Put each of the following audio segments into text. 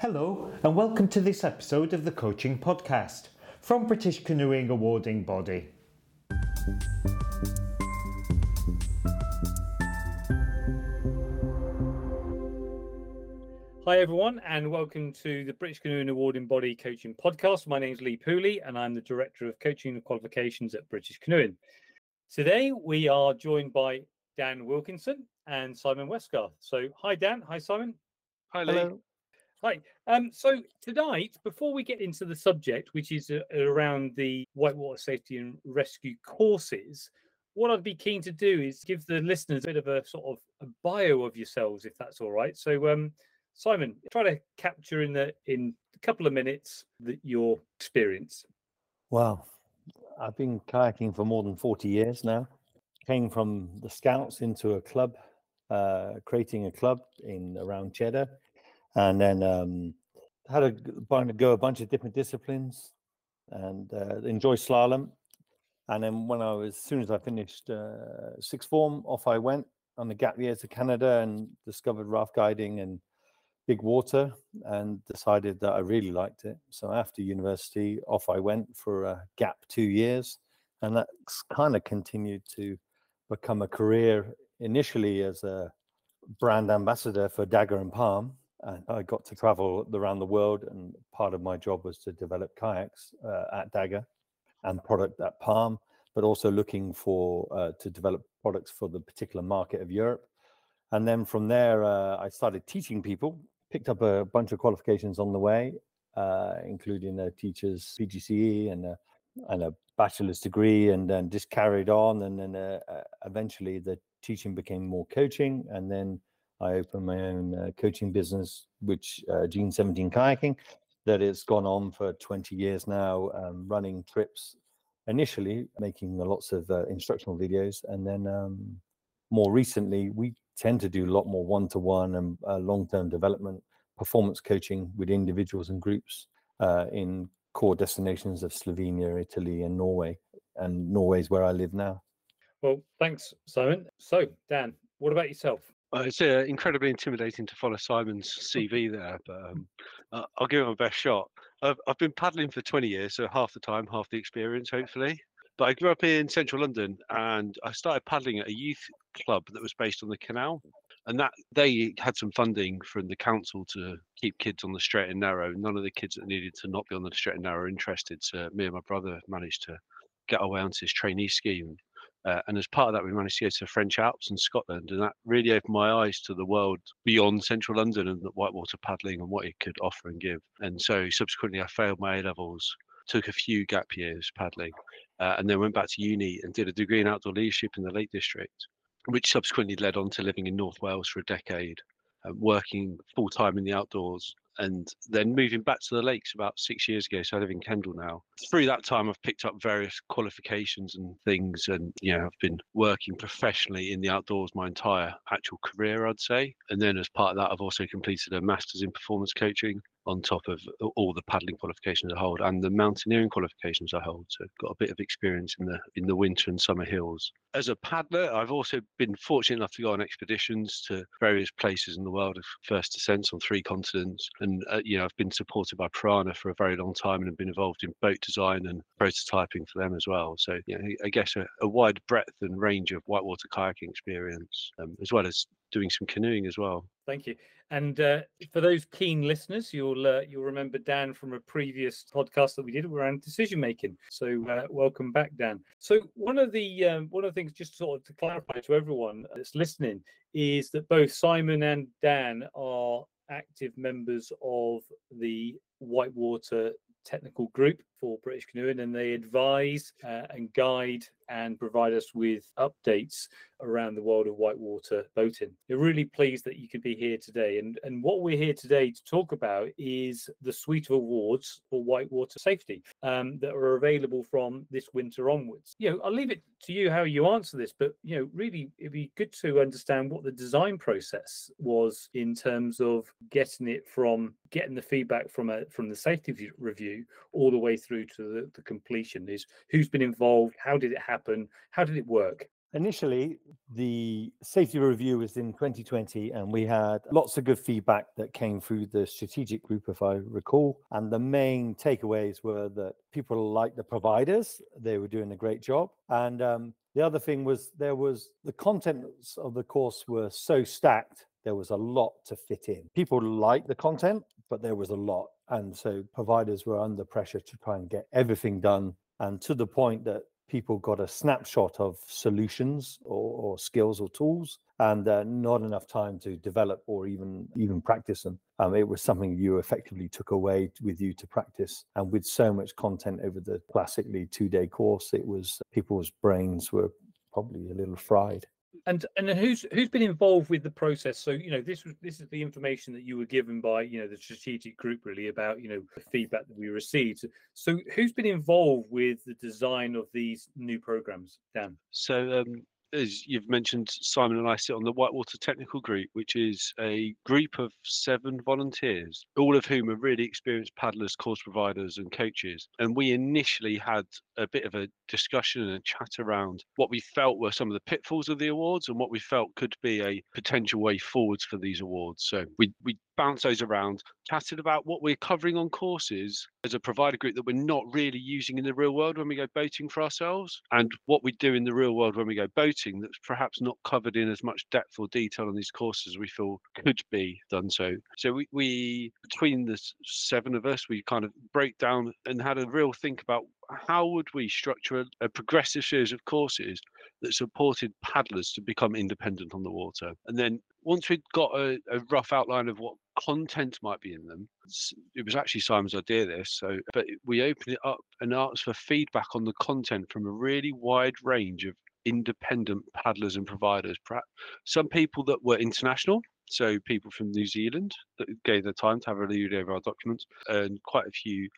Hello, and welcome to this episode of the Coaching Podcast from British Canoeing Awarding Body. Hi, everyone, and welcome to the British Canoeing Awarding Body Coaching Podcast. My name is Lee Pooley, and I'm the Director of Coaching and Qualifications at British Canoeing. Today, we are joined by Dan Wilkinson and Simon Westgarth. So, hi, Dan. Hi, Simon. Hi, Lee. Hello. Hi. Um, so tonight, before we get into the subject, which is uh, around the whitewater safety and rescue courses, what I'd be keen to do is give the listeners a bit of a sort of a bio of yourselves, if that's all right. So, um, Simon, try to capture in the in a couple of minutes that your experience. Well, I've been kayaking for more than 40 years now. Came from the scouts into a club, uh, creating a club in around Cheddar, and then um, had a bunch go a bunch of different disciplines, and uh, enjoy slalom. And then when I was, as soon as I finished uh, sixth form, off I went on the gap year to Canada and discovered raft guiding and big water and decided that I really liked it. So after university, off I went for a gap two years, and that's kind of continued to become a career initially as a brand ambassador for Dagger and Palm. And I got to travel around the world, and part of my job was to develop kayaks uh, at Dagger and product at Palm, but also looking for uh, to develop products for the particular market of Europe. And then from there, uh, I started teaching people, picked up a bunch of qualifications on the way, uh, including a teacher's PGCE and a, and a bachelor's degree, and then just carried on. And then uh, uh, eventually the teaching became more coaching. And then I opened my own uh, coaching business, which uh, Gene 17 Kayaking, that has gone on for 20 years now, um, running trips initially, making lots of uh, instructional videos. And then um, more recently, we tend to do a lot more one to one and uh, long term development, performance coaching with individuals and groups uh, in core destinations of Slovenia, Italy, and Norway. And Norway is where I live now. Well, thanks, Simon. So, Dan, what about yourself? Uh, it's uh, incredibly intimidating to follow Simon's CV there, but um, uh, I'll give it my best shot. I've, I've been paddling for 20 years, so half the time, half the experience, hopefully. But I grew up in central London and I started paddling at a youth club that was based on the canal. And that they had some funding from the council to keep kids on the straight and narrow. None of the kids that needed to not be on the straight and narrow were interested. So me and my brother managed to get away onto this trainee scheme. Uh, and as part of that, we managed to go to French Alps and Scotland, and that really opened my eyes to the world beyond central London and the whitewater paddling and what it could offer and give. And so subsequently, I failed my A levels, took a few gap years paddling, uh, and then went back to uni and did a degree in outdoor leadership in the Lake District, which subsequently led on to living in North Wales for a decade, uh, working full time in the outdoors, and then moving back to the lakes about six years ago. So I live in Kendal now. Through that time, I've picked up various qualifications and things, and you know, I've been working professionally in the outdoors my entire actual career, I'd say. And then as part of that, I've also completed a master's in performance coaching on top of all the paddling qualifications I hold and the mountaineering qualifications I hold. So I've got a bit of experience in the in the winter and summer hills. As a paddler, I've also been fortunate enough to go on expeditions to various places in the world of first descents on three continents. And uh, you know, I've been supported by Piranha for a very long time and have been involved in boat design and prototyping for them as well. So you know, I guess a, a wide breadth and range of whitewater kayaking experience, um, as well as doing some canoeing as well. Thank you. And uh, for those keen listeners, you'll uh, you'll remember Dan from a previous podcast that we did around decision making. So uh, welcome back, Dan. So one of the um, one of the things, just sort of to clarify to everyone that's listening, is that both Simon and Dan are active members of the Whitewater Technical Group for British Canoeing, and they advise uh, and guide and provide us with updates around the world of whitewater boating. We're really pleased that you could be here today. And, and what we're here today to talk about is the suite of awards for whitewater safety um, that are available from this winter onwards. You know, I'll leave it to you how you answer this, but you know, really it'd be good to understand what the design process was in terms of getting it from getting the feedback from a from the safety review all the way through to the, the completion is who's been involved, how did it happen, how did it work? Initially, the safety review was in 2020, and we had lots of good feedback that came through the strategic group, if I recall. And the main takeaways were that people liked the providers, they were doing a great job. And um, the other thing was there was the contents of the course were so stacked, there was a lot to fit in. People liked the content, but there was a lot. And so providers were under pressure to try and get everything done. And to the point that people got a snapshot of solutions or, or skills or tools and uh, not enough time to develop or even even practice them. Um, it was something you effectively took away with you to practice. And with so much content over the classically two day course it was people's brains were probably a little fried and and who's who's been involved with the process? So you know this was this is the information that you were given by you know the strategic group really about you know the feedback that we received. So who's been involved with the design of these new programs dan? So um as you've mentioned, Simon and I sit on the Whitewater Technical Group, which is a group of seven volunteers, all of whom are really experienced paddlers, course providers, and coaches. And we initially had a bit of a discussion and a chat around what we felt were some of the pitfalls of the awards and what we felt could be a potential way forwards for these awards. So we we bounced those around, chatted about what we're covering on courses as a provider group that we're not really using in the real world when we go boating for ourselves, and what we do in the real world when we go boating that's perhaps not covered in as much depth or detail on these courses as we feel could be done so. So we, we between the seven of us, we kind of break down and had a real think about how would we structure a, a, progressive series of courses that supported paddlers to become independent on the water? And then once we'd got a, a rough outline of what content might be in them, it was actually Simon's idea this. So, but we opened it up and asked for feedback on the content from a really wide range of independent paddlers and providers. Perhaps Some people that were international, so people from New Zealand that gave the time to have a read over our documents, and quite a few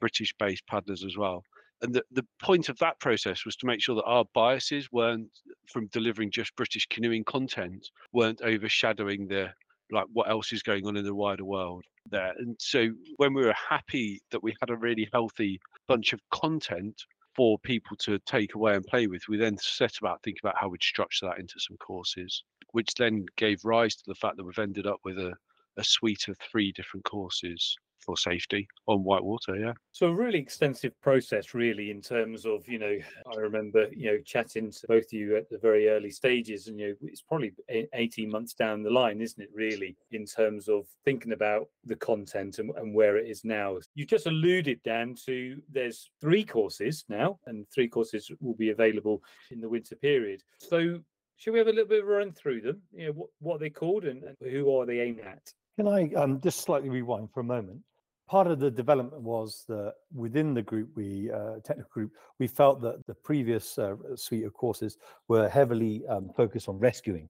British-based paddlers as well and the, the point of that process was to make sure that our biases weren't from delivering just british canoeing content weren't overshadowing the like what else is going on in the wider world there. And so when we were happy that we had a really healthy bunch of content for people to take away and play with we then set about thinking about how we'd structure that into some courses which then gave rise to the fact that we've ended up with a, a suite of three different courses for safety on whitewater. Yeah. So a really extensive process, really, in terms of you know, I remember you know chatting to both of you at the very early stages, and you know, it's probably eighteen months down the line, isn't it? Really, in terms of thinking about the content and, and where it is now. You just alluded, Dan, to there's three courses now, and three courses will be available in the winter period. So should we have a little bit of a run through them? You know, what, what are they called and, and who are they aimed at? Can I um, just slightly rewind for a moment? part of the development was that within the group, we uh, technical group, we felt that the previous uh, suite of courses were heavily um, focused on rescuing,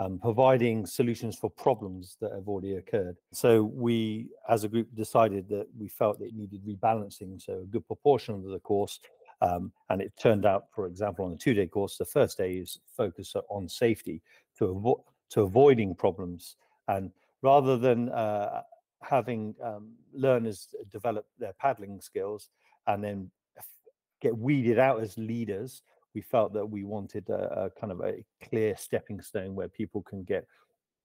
um, providing solutions for problems that have already occurred. So we, as a group, decided that we felt it needed rebalancing. So a good proportion of the course. Um, and it turned out, for example, on a two-day course, the first day is focused on safety to, avo- to avoiding problems. And rather than uh, having um, learners develop their paddling skills and then get weeded out as leaders, we felt that we wanted a, a, kind of a clear stepping stone where people can get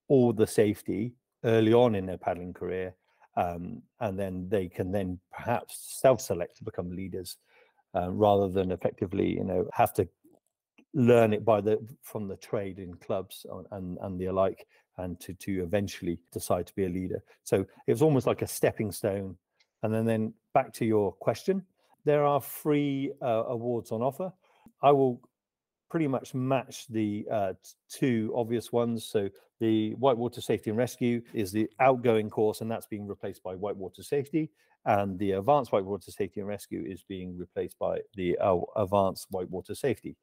all the safety early on in their paddling career, um, and then they can then perhaps self-select to become leaders, uh, rather than effectively, you know, have to learn it by the from the trade in clubs and and the alike and to to eventually decide to be a leader. So it was almost like a stepping stone. And then then back to your question, there are free uh, awards on offer. I will pretty much match the uh, two obvious ones. So the Whitewater Safety and Rescue is the outgoing course, and that's being replaced by Whitewater Safety. And the Advanced Whitewater Safety and Rescue is being replaced by the uh, Advanced Whitewater Safety.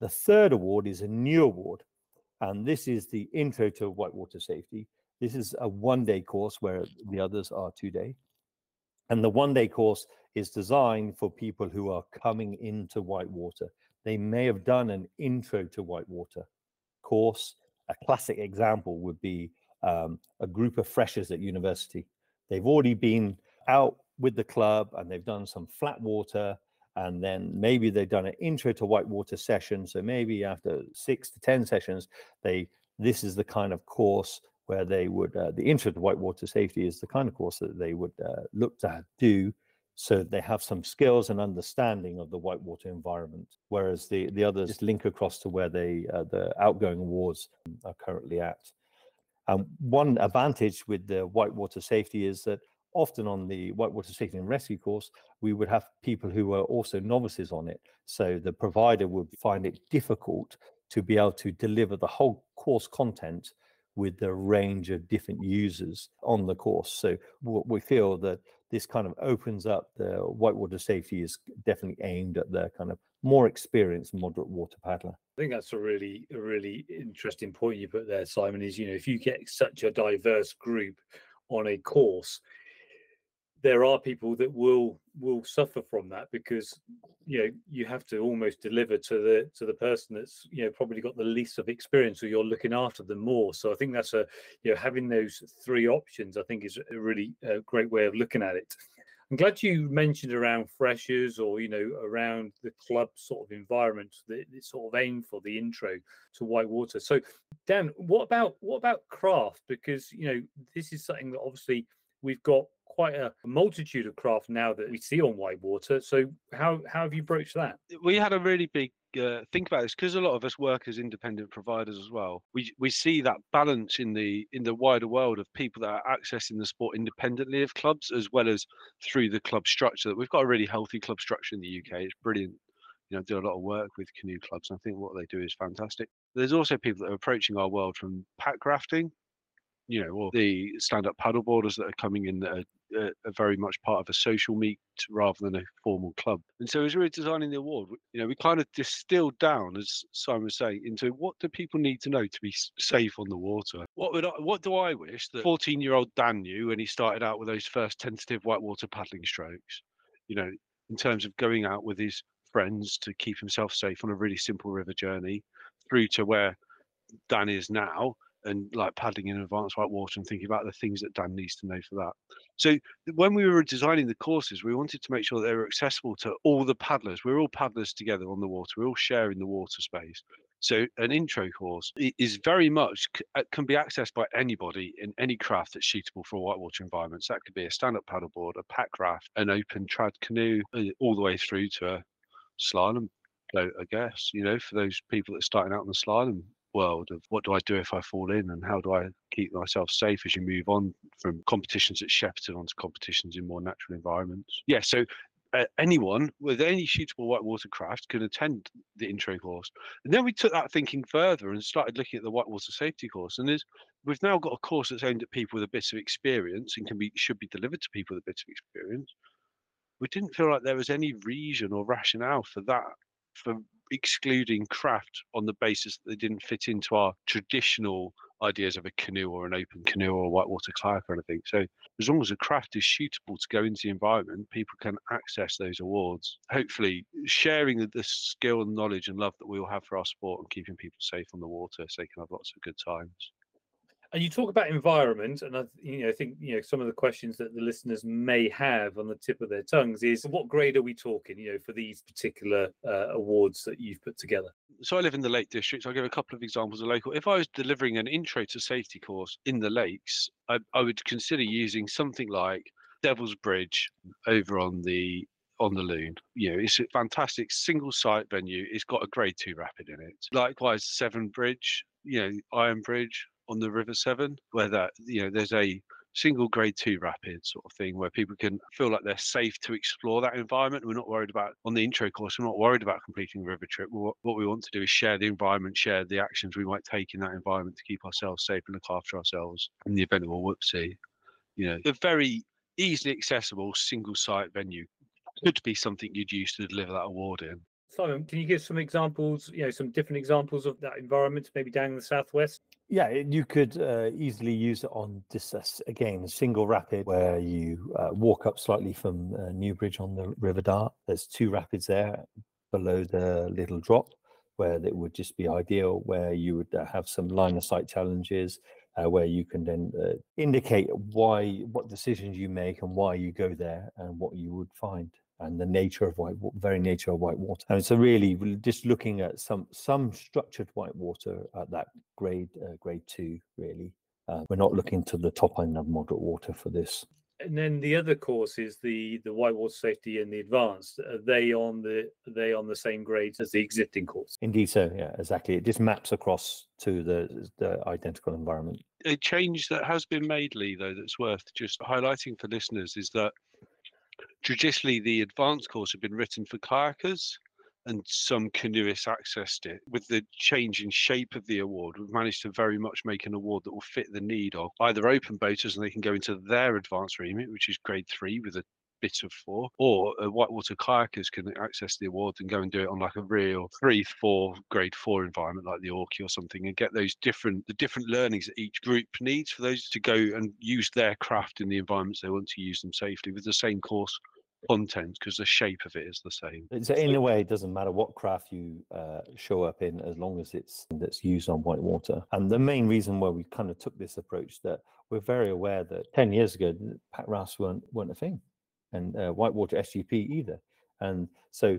The third award is a new award, and this is the intro to whitewater safety. This is a one day course where the others are two day. And the one day course is designed for people who are coming into whitewater. They may have done an intro to whitewater course. A classic example would be um, a group of freshers at university. They've already been out with the club and they've done some flat water and then maybe they've done an intro to whitewater session. So maybe after six to 10 sessions, they this is the kind of course where they would, uh, the intro to whitewater safety is the kind of course that they would uh, look to do so they have some skills and understanding of the whitewater environment, whereas the, the others just link across to where they, uh, the outgoing awards are currently at. And one advantage with the whitewater safety is that often on the whitewater safety and rescue course, we would have people who were also novices on it. So the provider would find it difficult to be able to deliver the whole course content with the range of different users on the course. So we feel that this kind of opens up the whitewater safety is definitely aimed at the kind of more experienced moderate water paddler. I think that's a really a really interesting point you put there, Simon. Is you know if you get such a diverse group on a course, there are people that will will suffer from that because you know you have to almost deliver to the to the person that's you know probably got the least of experience or you're looking after them more. So i think that's a you know having those three options i think is a really uh, great way of looking at it. I'm glad you mentioned around freshers or you know around the club sort of environment that it's sort of aimed for the intro to whitewater. So dan what about what about craft? Because you know this is something that obviously we've got quite a multitude of craft now that we see on whitewater. So how how have you broached that? We had a really big uh, think about this because a lot of us work as independent providers as well. We we see that balance in the in the wider world of people that are accessing the sport independently of clubs as well as through the club structure. We've got a really healthy club structure in the UK. It's brilliant. You know, do a lot of work with canoe clubs. And I think what they do is fantastic. There's also people that are approaching our world from pack rafting, you know, or the stand-up paddleboarders that are coming in that are uh, very much part of a social meet rather than a formal club. And so as we were designing the award, you know, we kind of distilled down, as Simon was saying, into what do people need to know to be safe on the water? What would I, what do I wish that 14-year-old Dan knew when he started out with those first tentative whitewater paddling strokes? You know, in terms of going out with his friends to keep himself safe on a really simple river journey, through to where Dan is now and like paddling in advanced white water and thinking about the things that Dan needs to know for that. So when we were designing the courses, we wanted to make sure they were accessible to all the paddlers. We're all paddlers together on the water. We're all sharing the water space. So an intro course is very much uh, can be accessed by anybody in any craft that's suitable for a whitewater environment. So that could be a stand-up paddleboard, a pack raft, an open trad canoe, uh, all the way through to a slalom boat, I guess. You know, for those people that are starting out on the slalom world of what do I do if I fall in and how do I keep myself safe as you move on from competitions at Shepperton onto competitions in more natural environments. Yeah, so uh, anyone with any suitable whitewater craft can attend the intro course. And then we took that thinking further and started looking at the whitewater safety course. And there's, we've now got a course that's aimed at people with a bit of experience and can be should be delivered to people with a bit of experience. We didn't feel like there was any reason or rationale for that for excluding craft on the basis that they didn't fit into our traditional ideas of a canoe or an open canoe or a whitewater kayak or anything. So as long as the craft is suitable to go into the environment, people can access those awards. Hopefully, sharing the, the skill and knowledge and love that we all have for our sport and keeping people safe on the water so they can have lots of good times. And you talk about environment, and I, you know, I think you know some of the questions that the listeners may have on the tip of their tongues is what grade are we talking? You know, for these particular uh, awards that you've put together. So I live in the Lake District. I'll give a couple of examples of local. If I was delivering an intro to safety course in the lakes, I, I would consider using something like Devil's Bridge over on the on the Lune. You know, it's a fantastic single site venue. It's got a grade two rapid in it. Likewise, Severn Bridge, you know, Iron Bridge, on the River Severn, where that you know there's a single grade two rapid sort of thing where people can feel like they're safe to explore that environment. We're not worried about on the intro course. We're not worried about completing a river trip. What, what we want to do is share the environment, share the actions we might take in that environment to keep ourselves safe and look after ourselves in the event of a whoopsie. You know, a very easily accessible single site venue could be something you'd use to deliver that award in. Simon, can you give some examples, you know, some different examples of that environment, maybe down in the southwest? Yeah, you could uh, easily use it on this uh, again single rapid where you uh, walk up slightly from uh, Newbridge on the River Dart. There's two rapids there below the little drop where it would just be ideal, where you would uh, have some line of sight challenges. Uh, where you can then indicate why, what decisions you make, and why you go there, and what you would find. And the nature of white very nature of white water. And so really just looking at some some structured white water at that grade uh, grade two really. Uh, we're not looking to the top end of moderate water for this. And then the other course is the the whitewater safety and the advanced. Are they on the are they on the same grades as the existing course? Indeed, so yeah, exactly. It just maps across to the the identical environment. A change that has been made, Lee, though, that's worth just highlighting for listeners is that traditionally the advanced course had been written for kayakers and some canoeists accessed it. With the change in shape of the award, we've managed to very much make an award that will fit the need of either open boaters and they can go into their advanced remit, which is grade three with a bit of four, or uh, whitewater kayakers can access the award and go and do it on like a real three, four, grade four environment like the Orchy or something, and get those different the different learnings that each group needs for those to go and use their craft in the environments they want to use them safely with the same course content because the shape of it is the same. So in a way, it doesn't matter what craft you uh, show up in, as long as it's that's used on white water. And the main reason why we kind of took this approach that we're very aware that ten years ago, pack rafts weren't weren't a thing, and uh, whitewater SUP either. And so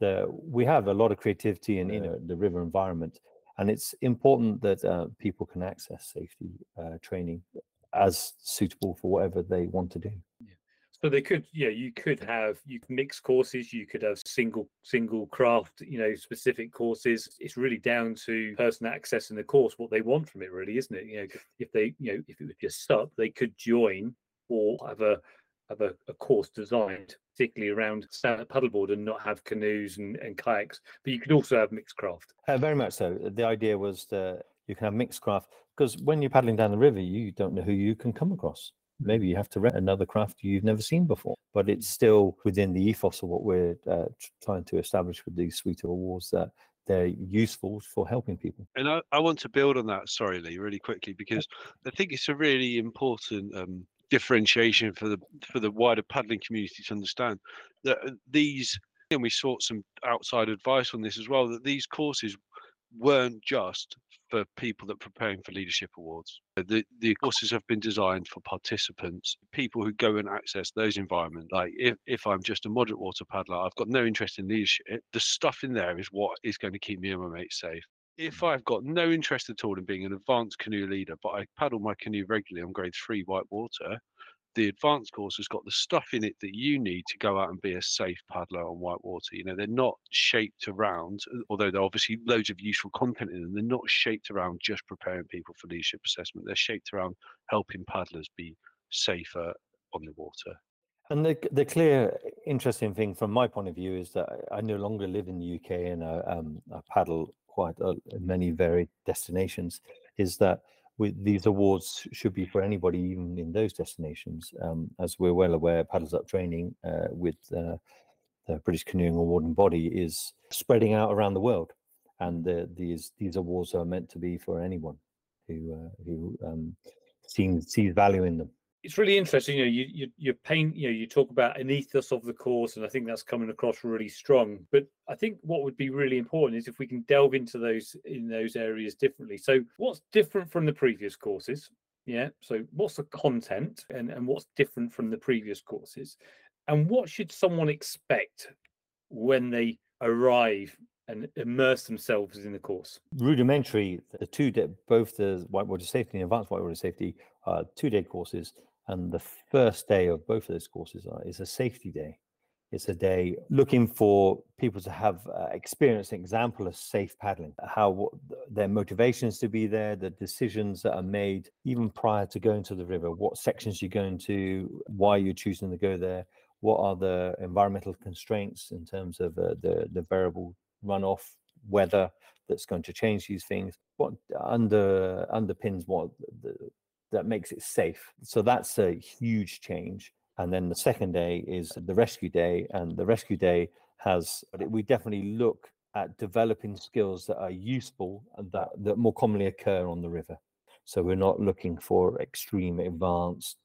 the we have a lot of creativity in you know the river environment, and it's important that uh, people can access safety uh, training as suitable for whatever they want to do. Yeah. So they could, yeah, you could have you can mix courses. You could have single single craft, you know, specific courses. It's really down to person accessing the course what they want from it, really, isn't it? You know, if they, you know, if it was just SUP, they could join or have a have a, a course designed particularly around stand-up paddleboard and not have canoes and, and kayaks. But you could also have mixed craft. Uh, very much so. The idea was that you can have mixed craft because when you're paddling down the river, you don't know who you can come across maybe you have to rent another craft you've never seen before but it's still within the ethos of what we're uh, trying to establish with these suite of awards that they're useful for helping people and I, I want to build on that sorry lee really quickly because i think it's a really important um, differentiation for the for the wider paddling community to understand that uh, these and we sought some outside advice on this as well that these courses weren't just for people that are preparing for leadership awards. The the courses have been designed for participants, people who go and access those environments. Like if, if I'm just a moderate water paddler, I've got no interest in leadership. The stuff in there is what is going to keep me and my mates safe. If. I've got no interest at all in being an advanced canoe leader, but I paddle my canoe regularly on grade three white water, the advanced course has got the stuff in it that you need to go out and be a safe paddler on white water. You know, they're not shaped around, uh, although there are obviously loads of useful content in them, they're not shaped around just preparing people for leadership assessment. They're shaped around helping paddlers be safer on the water. And the, the clear, interesting thing from my point of view is that I no longer live in the UK and I, um, I paddle quite many varied destinations. Is that with these awards should be for anybody, even in those destinations. Um, as we're well aware, Paddles Up training uh, with uh, the British Canoeing Awarding Body is spreading out around the world, and the, these these awards are meant to be for anyone who uh, who um, sees sees value in them it's really interesting. You know, you you you paint. You know, you talk about an ethos of the course, and I think that's coming across really strong. But I think what would be really important is if we can delve into those in those areas differently. So, what's different from the previous courses? Yeah. So, what's the content, and and what's different from the previous courses, and what should someone expect when they arrive and immerse themselves in the course? Rudimentary, the two, both the whitewater safety and advanced whitewater safety, uh, are two day courses and the first day of both of those courses are, is a safety day. It's a day looking for people to have uh, experienced an example of safe paddling, how what, their motivations to be there, the decisions that are made even prior to going to the river, what sections you're going to, why you're choosing to go there, what are the environmental constraints in terms of uh, the, the variable runoff, weather that's going to change these things, what under underpins what the, that makes it safe. So that's a huge change. And then the second day is the rescue day, and the rescue day has we definitely look at developing skills that are useful and that, that more commonly occur on the river. So we're not looking for extreme, advanced,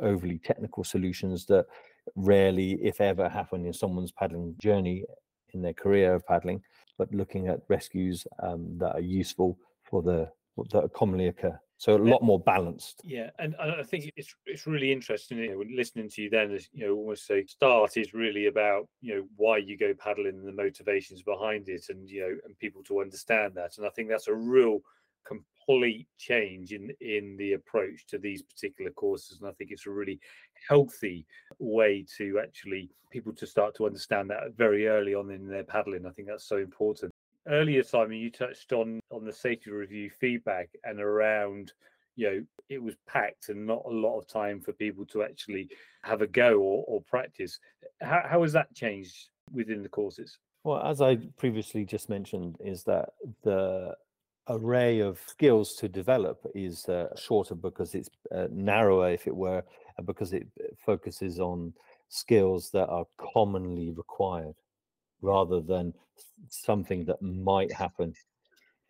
overly technical solutions that rarely, if ever, happen in someone's paddling journey in their career of paddling, but looking at rescues um, that are useful for the that commonly occur. So a lot more balanced. Yeah, and, and I think it's it's really interesting. You know, when listening to you, then as you know, almost say start is really about you know why you go paddling and the motivations behind it, and you know, and people to understand that. And I think that's a real complete change in in the approach to these particular courses and i think it's a really healthy way to actually people to start to understand that very early on in their paddling i think that's so important earlier simon you touched on on the safety review feedback and around you know it was packed and not a lot of time for people to actually have a go or, or practice. How, how has that changed within the courses? Well as i previously just mentioned is that the array of skills to develop is uh, shorter because it's uh, narrower, if it were, because it focuses on skills that are commonly required rather than something that might happen.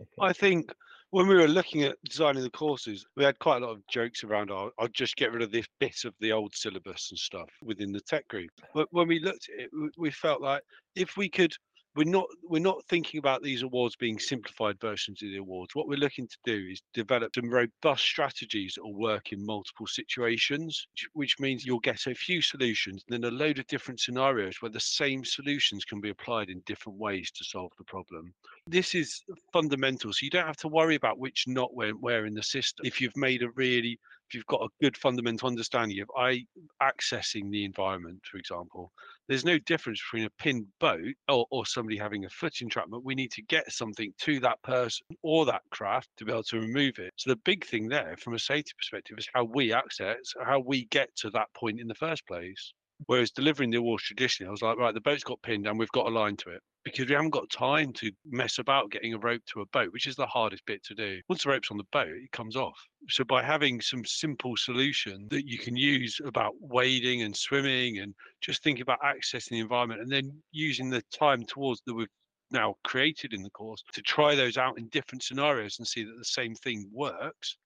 Okay. I think when we were looking at designing the courses, we had quite a lot of jokes around. I'll, I'll just get rid of this bit of the old syllabus and stuff within the tech group. But when we looked at it, we felt like if we could we're not we're not thinking about these awards being simplified versions of the awards. What we're looking to do is develop some robust strategies that will work in multiple situations, which means you'll get a few solutions and then a load of different scenarios where the same solutions can be applied in different ways to solve the problem. This is fundamental, so you don't have to worry about which knot where, where in the system. If you've made a really if you've got a good fundamental understanding of I accessing the environment, for example, there's no difference between a pinned boat or, or somebody having a foot entrapment. We need to get something to that person or that craft to be able to remove it. So the big thing there from a safety perspective is how we access, how we get to that point in the first place. Whereas delivering the awards traditionally, I was like, right, the boat's got pinned and we've got a line to it because we haven't got time to mess about getting a rope to a boat, which is the hardest bit to do. Once the rope's on the boat, it comes off. So by having some simple solution that you can use about wading and swimming and just thinking about accessing the environment and then using the time towards that we've now created in the course to try those out in different scenarios and see that the same thing works,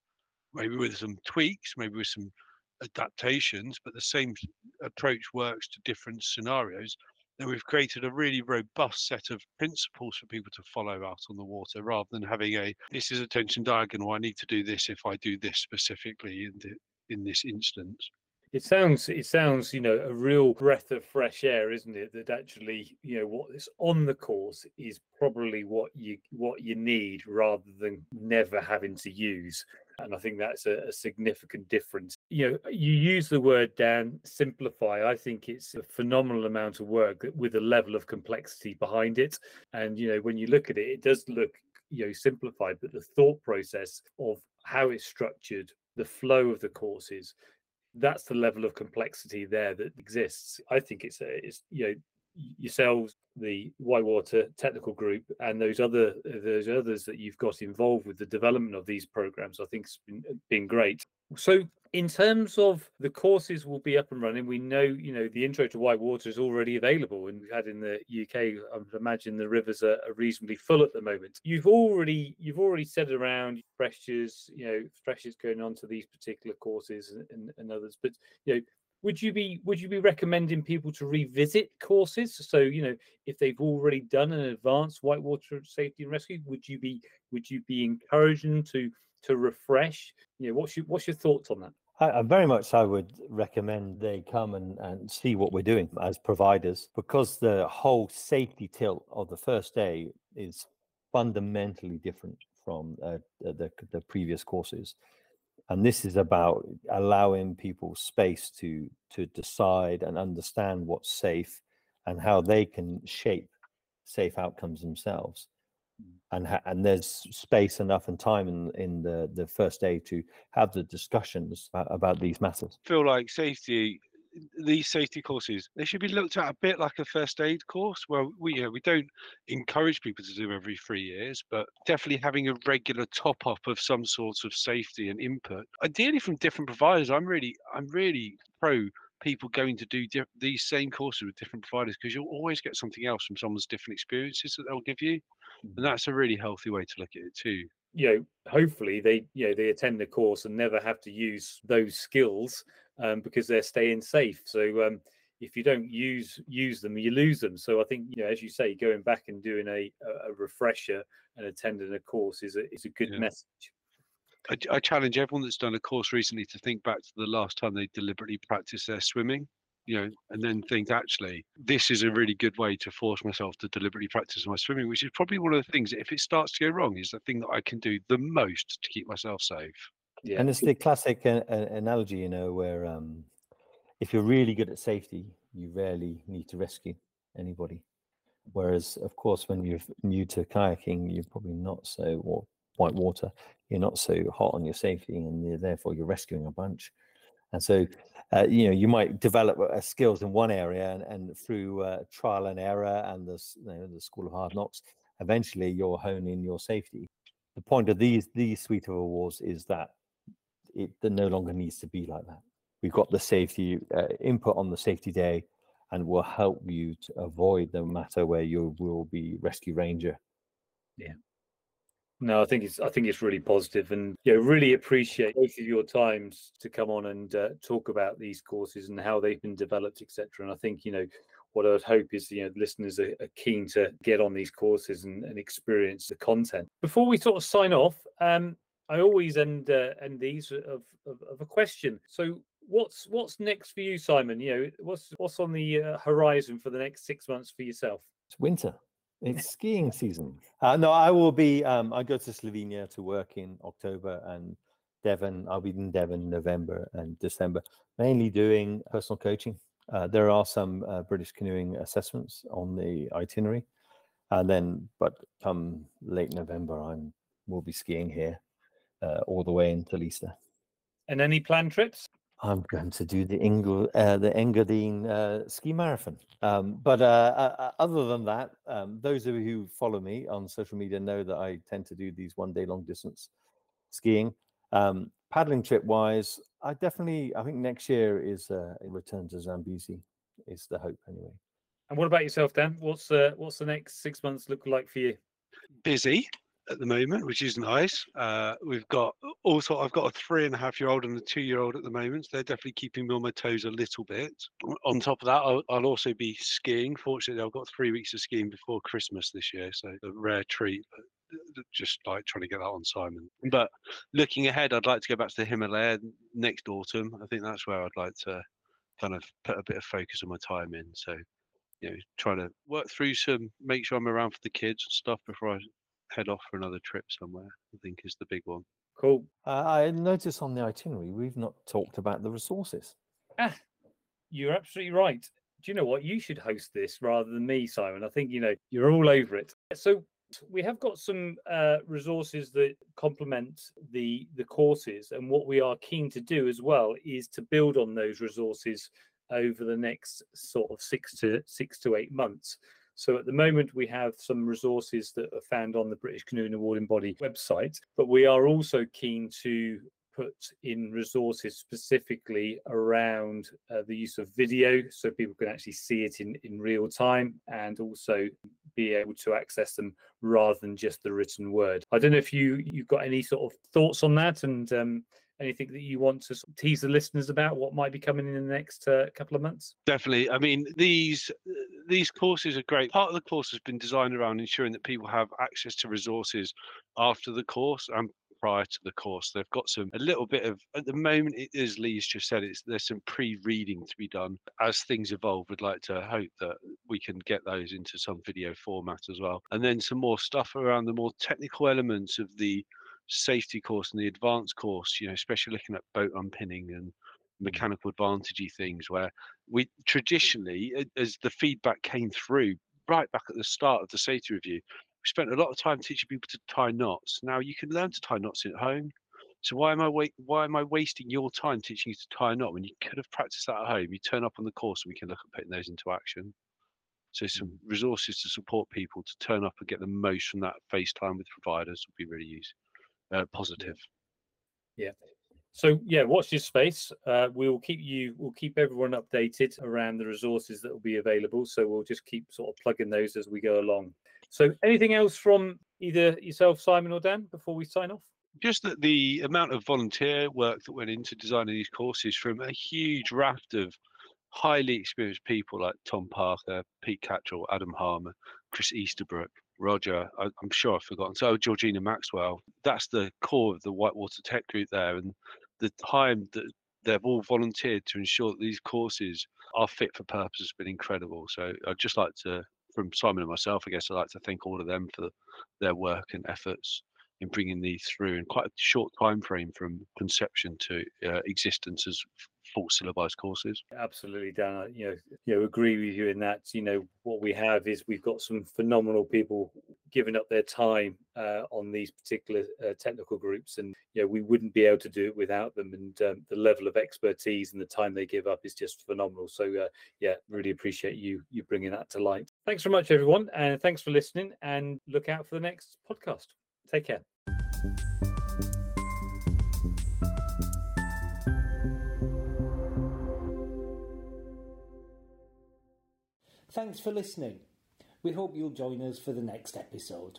maybe with some tweaks, maybe with some adaptations, but the same approach works to different scenarios then we've created a really robust set of principles for people to follow out on the water rather than having a this is a tension diagonal i need to do this if i do this specifically in, the, in this instance. It sounds it sounds you know a real breath of fresh air isn't it? That actually you know what is on the course is probably what you what you need rather than never having to use and I think that's a, a, significant difference. You know, you use the word Dan simplify. I think it's a phenomenal amount of work with a level of complexity behind it. And you know, when you look at it, it does look you know simplified, but the thought process of how it's structured, the flow of the courses, that's the level of complexity there that exists. I think it's a, it's you know yourselves, the Whitewater Technical Group, and those other those others that you've got involved with the development of these programs, I think it's been, been great. So, in terms of the courses will be up and running, we know you know the intro to Whitewater is already available, and we've had in the UK. I would imagine the rivers are, are reasonably full at the moment. You've already you've already said around freshers, you know, freshers going on to these particular courses and, and, and others, but you know would you be would you be recommending people to revisit courses? So you know if they've already done an advanced whitewater safety and rescue would you be would you be encouraging them to to refresh? You know what's your what's your thoughts on that? I, I very much I would recommend they come and, and see what we're doing as providers because the whole safety tilt of the first day is fundamentally different from uh, the, the previous courses and this is about allowing people space to to decide and understand what's safe and how they can shape safe outcomes themselves mm. and ha- and there's space enough and time in in the the first day to have the discussions about these matters I feel like safety these safety courses they should be looked at a bit like a first aid course. Where we you know, we don't encourage people to do every three years but definitely having a regular top up of some sorts of safety and input. Ideally from different providers i'm really i'm really pro people going to do these same courses with different providers because you'll always get something else from someone's different experiences that they'll give you and mm-hmm. that's a really healthy way to look at it too you know hopefully they you know they attend the course and never have to use those skills um, because they're staying safe. So um, if you don't use use them, you lose them. So I think you know, as you say, going back and doing a a refresher and attending a course is a is a good yeah. message. I, I challenge everyone that's done a course recently to think back to the last time they deliberately practiced their swimming you know, and then think actually this is a really good way to force myself to deliberately practice my swimming, which is probably one of the things. If it starts to go wrong, is the thing that I can do the most to keep myself safe. Yeah. And it's the classic uh, analogy, you know, where um, if you're really good at safety, you rarely need to rescue anybody. Whereas, of course, when you're new to kayaking, you're probably not so or white water. You're not so hot on your safety, and you're, therefore you're rescuing a bunch. And so, uh, you know, you might develop uh, skills in one area, and, and through uh, trial and error and the, you know, the school of hard knocks, eventually you're honing your safety. The point of these these suite of awards is that it no longer needs to be like that. We've got the safety uh, input on the safety day, and will help you to avoid the matter where you will be rescue ranger. Yeah. No, I think it's I think it's really positive, and yeah, really appreciate both of your times to come on and uh, talk about these courses and how they've been developed, etc. And I think you know what I'd hope is you know listeners are, are keen to get on these courses and, and, experience the content. Before we sort of sign off, um, I always end uh, end these of, of, of a question. So what's what's next for you, Simon? You know, what's what's on the uh, horizon for the next six months for yourself? It's winter. It's skiing season. Uh, no, I will be. Um, I go to Slovenia to work in October and Devon. I'll be in Devon November and December, mainly doing personal coaching. Uh, there are some uh, British canoeing assessments on the itinerary, and then, but come late November, I'm will be skiing here uh, all the way until Easter. And any planned trips? I'm going to do the Ingl, uh, the Engadine uh, ski marathon. Um, but uh, uh, uh, other than that, um, those of you who follow me on social media know that I tend to do these one day long distance skiing. Um, paddling trip wise, I definitely, I think next year is uh, a return to Zambezi is the hope anyway. And what about yourself, Dan? What's uh, what's the next six months look like for you? Busy at the moment, which is nice. Uh, we've got also I've got a three and a half year old and a two year old at the moment. So they're definitely keeping me on my toes a little bit. On top of that, I'll, I'll, also be skiing. Fortunately, I've got three weeks of skiing before Christmas this year, so a rare treat. Just like trying to get that on Simon. But looking ahead, I'd like to go back to the Himalaya next autumn. I think that's where I'd like to kind of put a bit of focus on my time in. So you know, trying to work through some, make sure I'm around for the kids and stuff before I head off for another trip somewhere. I think is the big one. Cool. Uh, I noticed on the itinerary we've not talked about the resources. Ah, you're absolutely right. Do you know what? You should host this rather than me, Simon. I think you know you're all over it. So we have got some uh, resources that complement the the courses, and what we are keen to do as well is to build on those resources over the next sort of six to six to eight months. So at the moment, we have some resources that are found on the British Canoeing Awarding Body website, but we are also keen to put in resources specifically around uh, the use of video so people can actually see it in, in real time and also be able to access them rather than just the written word. I don't know if you you've got any sort of thoughts on that and um, anything that you want to tease the listeners about what might be coming in the next uh, couple of months? Definitely. I mean these these courses are great. Part of the course has been designed around ensuring that people have access to resources after the course and prior to the course. They've got some a little bit of at the moment it is lee's just said it's there's some pre-reading to be done. As things evolve we'd like to hope that we can get those into some video format as well. And then some more stuff around the more technical elements of the safety course and the advanced course, you know, especially looking at boat unpinning and mm. mechanical advantagey things where we traditionally, as the feedback came through right back at the start of the safety review, we spent a lot of time teaching people to tie knots. Now you can learn to tie knots at home. So why am I wait, why am I wasting your time teaching you to tie a knot when you could have practiced that at home? You turn up on the course and we can look at putting those into action. So some mm. resources to support people to turn up and get the most from that face time with providers would be really useful uh, positive. Yeah. So yeah, watch this space. Uh, we will keep you, we'll keep everyone updated around the resources that will be available. So we'll just keep sort of plugging those as we go along. So anything else from either yourself, Simon, or Dan before we sign off? Just that the amount of volunteer work that went into designing these courses from a huge raft of highly experienced people like Tom Parker, Pete Catchell, Adam Harmer, Chris Easterbrook, Roger, I, am sure I've forgotten. So Georgina Maxwell, that's the core of the Whitewater Tech Group there, and the time that they've all volunteered to ensure that these courses are fit for purpose has been incredible. So I'd just like to, from Simon and myself, I guess I'd like to thank all of them for their work and efforts in bringing these through in quite a short time frame from conception to uh, existence as full syllabized courses. Absolutely, Dan. you know, you know, agree with you in that. You know, what we have is we've got some phenomenal people giving up their time uh, on these particular uh, technical groups, and you know, we wouldn't be able to do it without them. And um, the level of expertise and the time they give up is just phenomenal. So, uh, yeah, really appreciate you you bringing that to light. Thanks very much, everyone, and thanks for listening. And look out for the next podcast. Take care. Thanks for listening. We hope you'll join us for the next episode.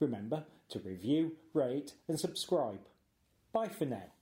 Remember to review, rate, and subscribe. Bye for now.